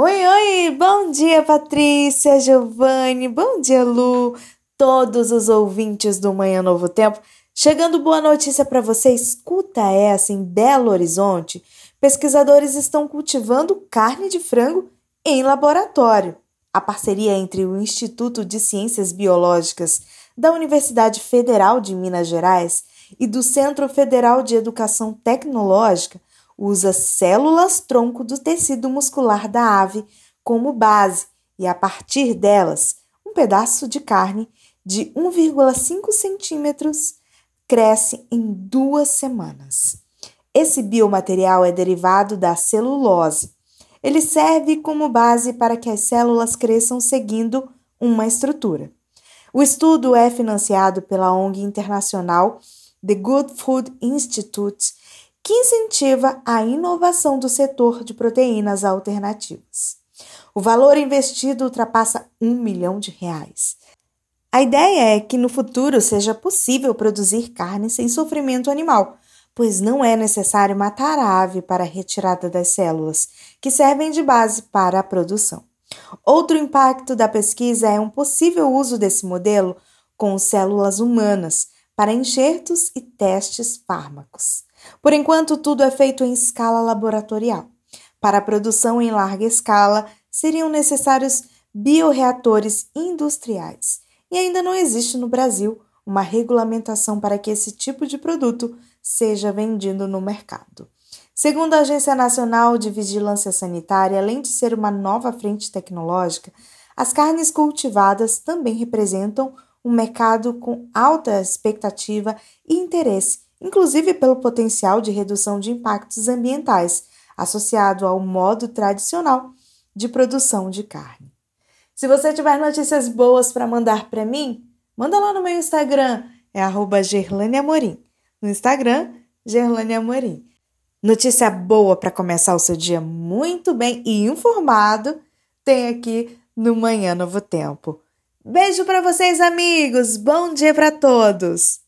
Oi, oi! Bom dia, Patrícia, Giovanni, bom dia, Lu, todos os ouvintes do Manhã Novo Tempo. Chegando boa notícia para você, escuta essa em Belo Horizonte. Pesquisadores estão cultivando carne de frango em laboratório. A parceria entre o Instituto de Ciências Biológicas da Universidade Federal de Minas Gerais e do Centro Federal de Educação Tecnológica usa células tronco do tecido muscular da ave como base e, a partir delas, um pedaço de carne de 1,5 centímetros cresce em duas semanas. Esse biomaterial é derivado da celulose. Ele serve como base para que as células cresçam seguindo uma estrutura. O estudo é financiado pela ONG internacional The Good Food Institute, que incentiva a inovação do setor de proteínas alternativas. O valor investido ultrapassa um milhão de reais. A ideia é que no futuro seja possível produzir carne sem sofrimento animal, pois não é necessário matar a ave para a retirada das células, que servem de base para a produção. Outro impacto da pesquisa é um possível uso desse modelo com células humanas para enxertos e testes fármacos. Por enquanto, tudo é feito em escala laboratorial. Para a produção em larga escala, seriam necessários bioreatores industriais. E ainda não existe no Brasil uma regulamentação para que esse tipo de produto seja vendido no mercado. Segundo a Agência Nacional de Vigilância Sanitária, além de ser uma nova frente tecnológica, as carnes cultivadas também representam um mercado com alta expectativa e interesse, inclusive pelo potencial de redução de impactos ambientais associado ao modo tradicional de produção de carne. Se você tiver notícias boas para mandar para mim, manda lá no meu Instagram, é arroba Amorim. No Instagram, Gerlane Amorim. Notícia boa para começar o seu dia muito bem e informado tem aqui no Manhã Novo Tempo. Beijo para vocês, amigos. Bom dia para todos.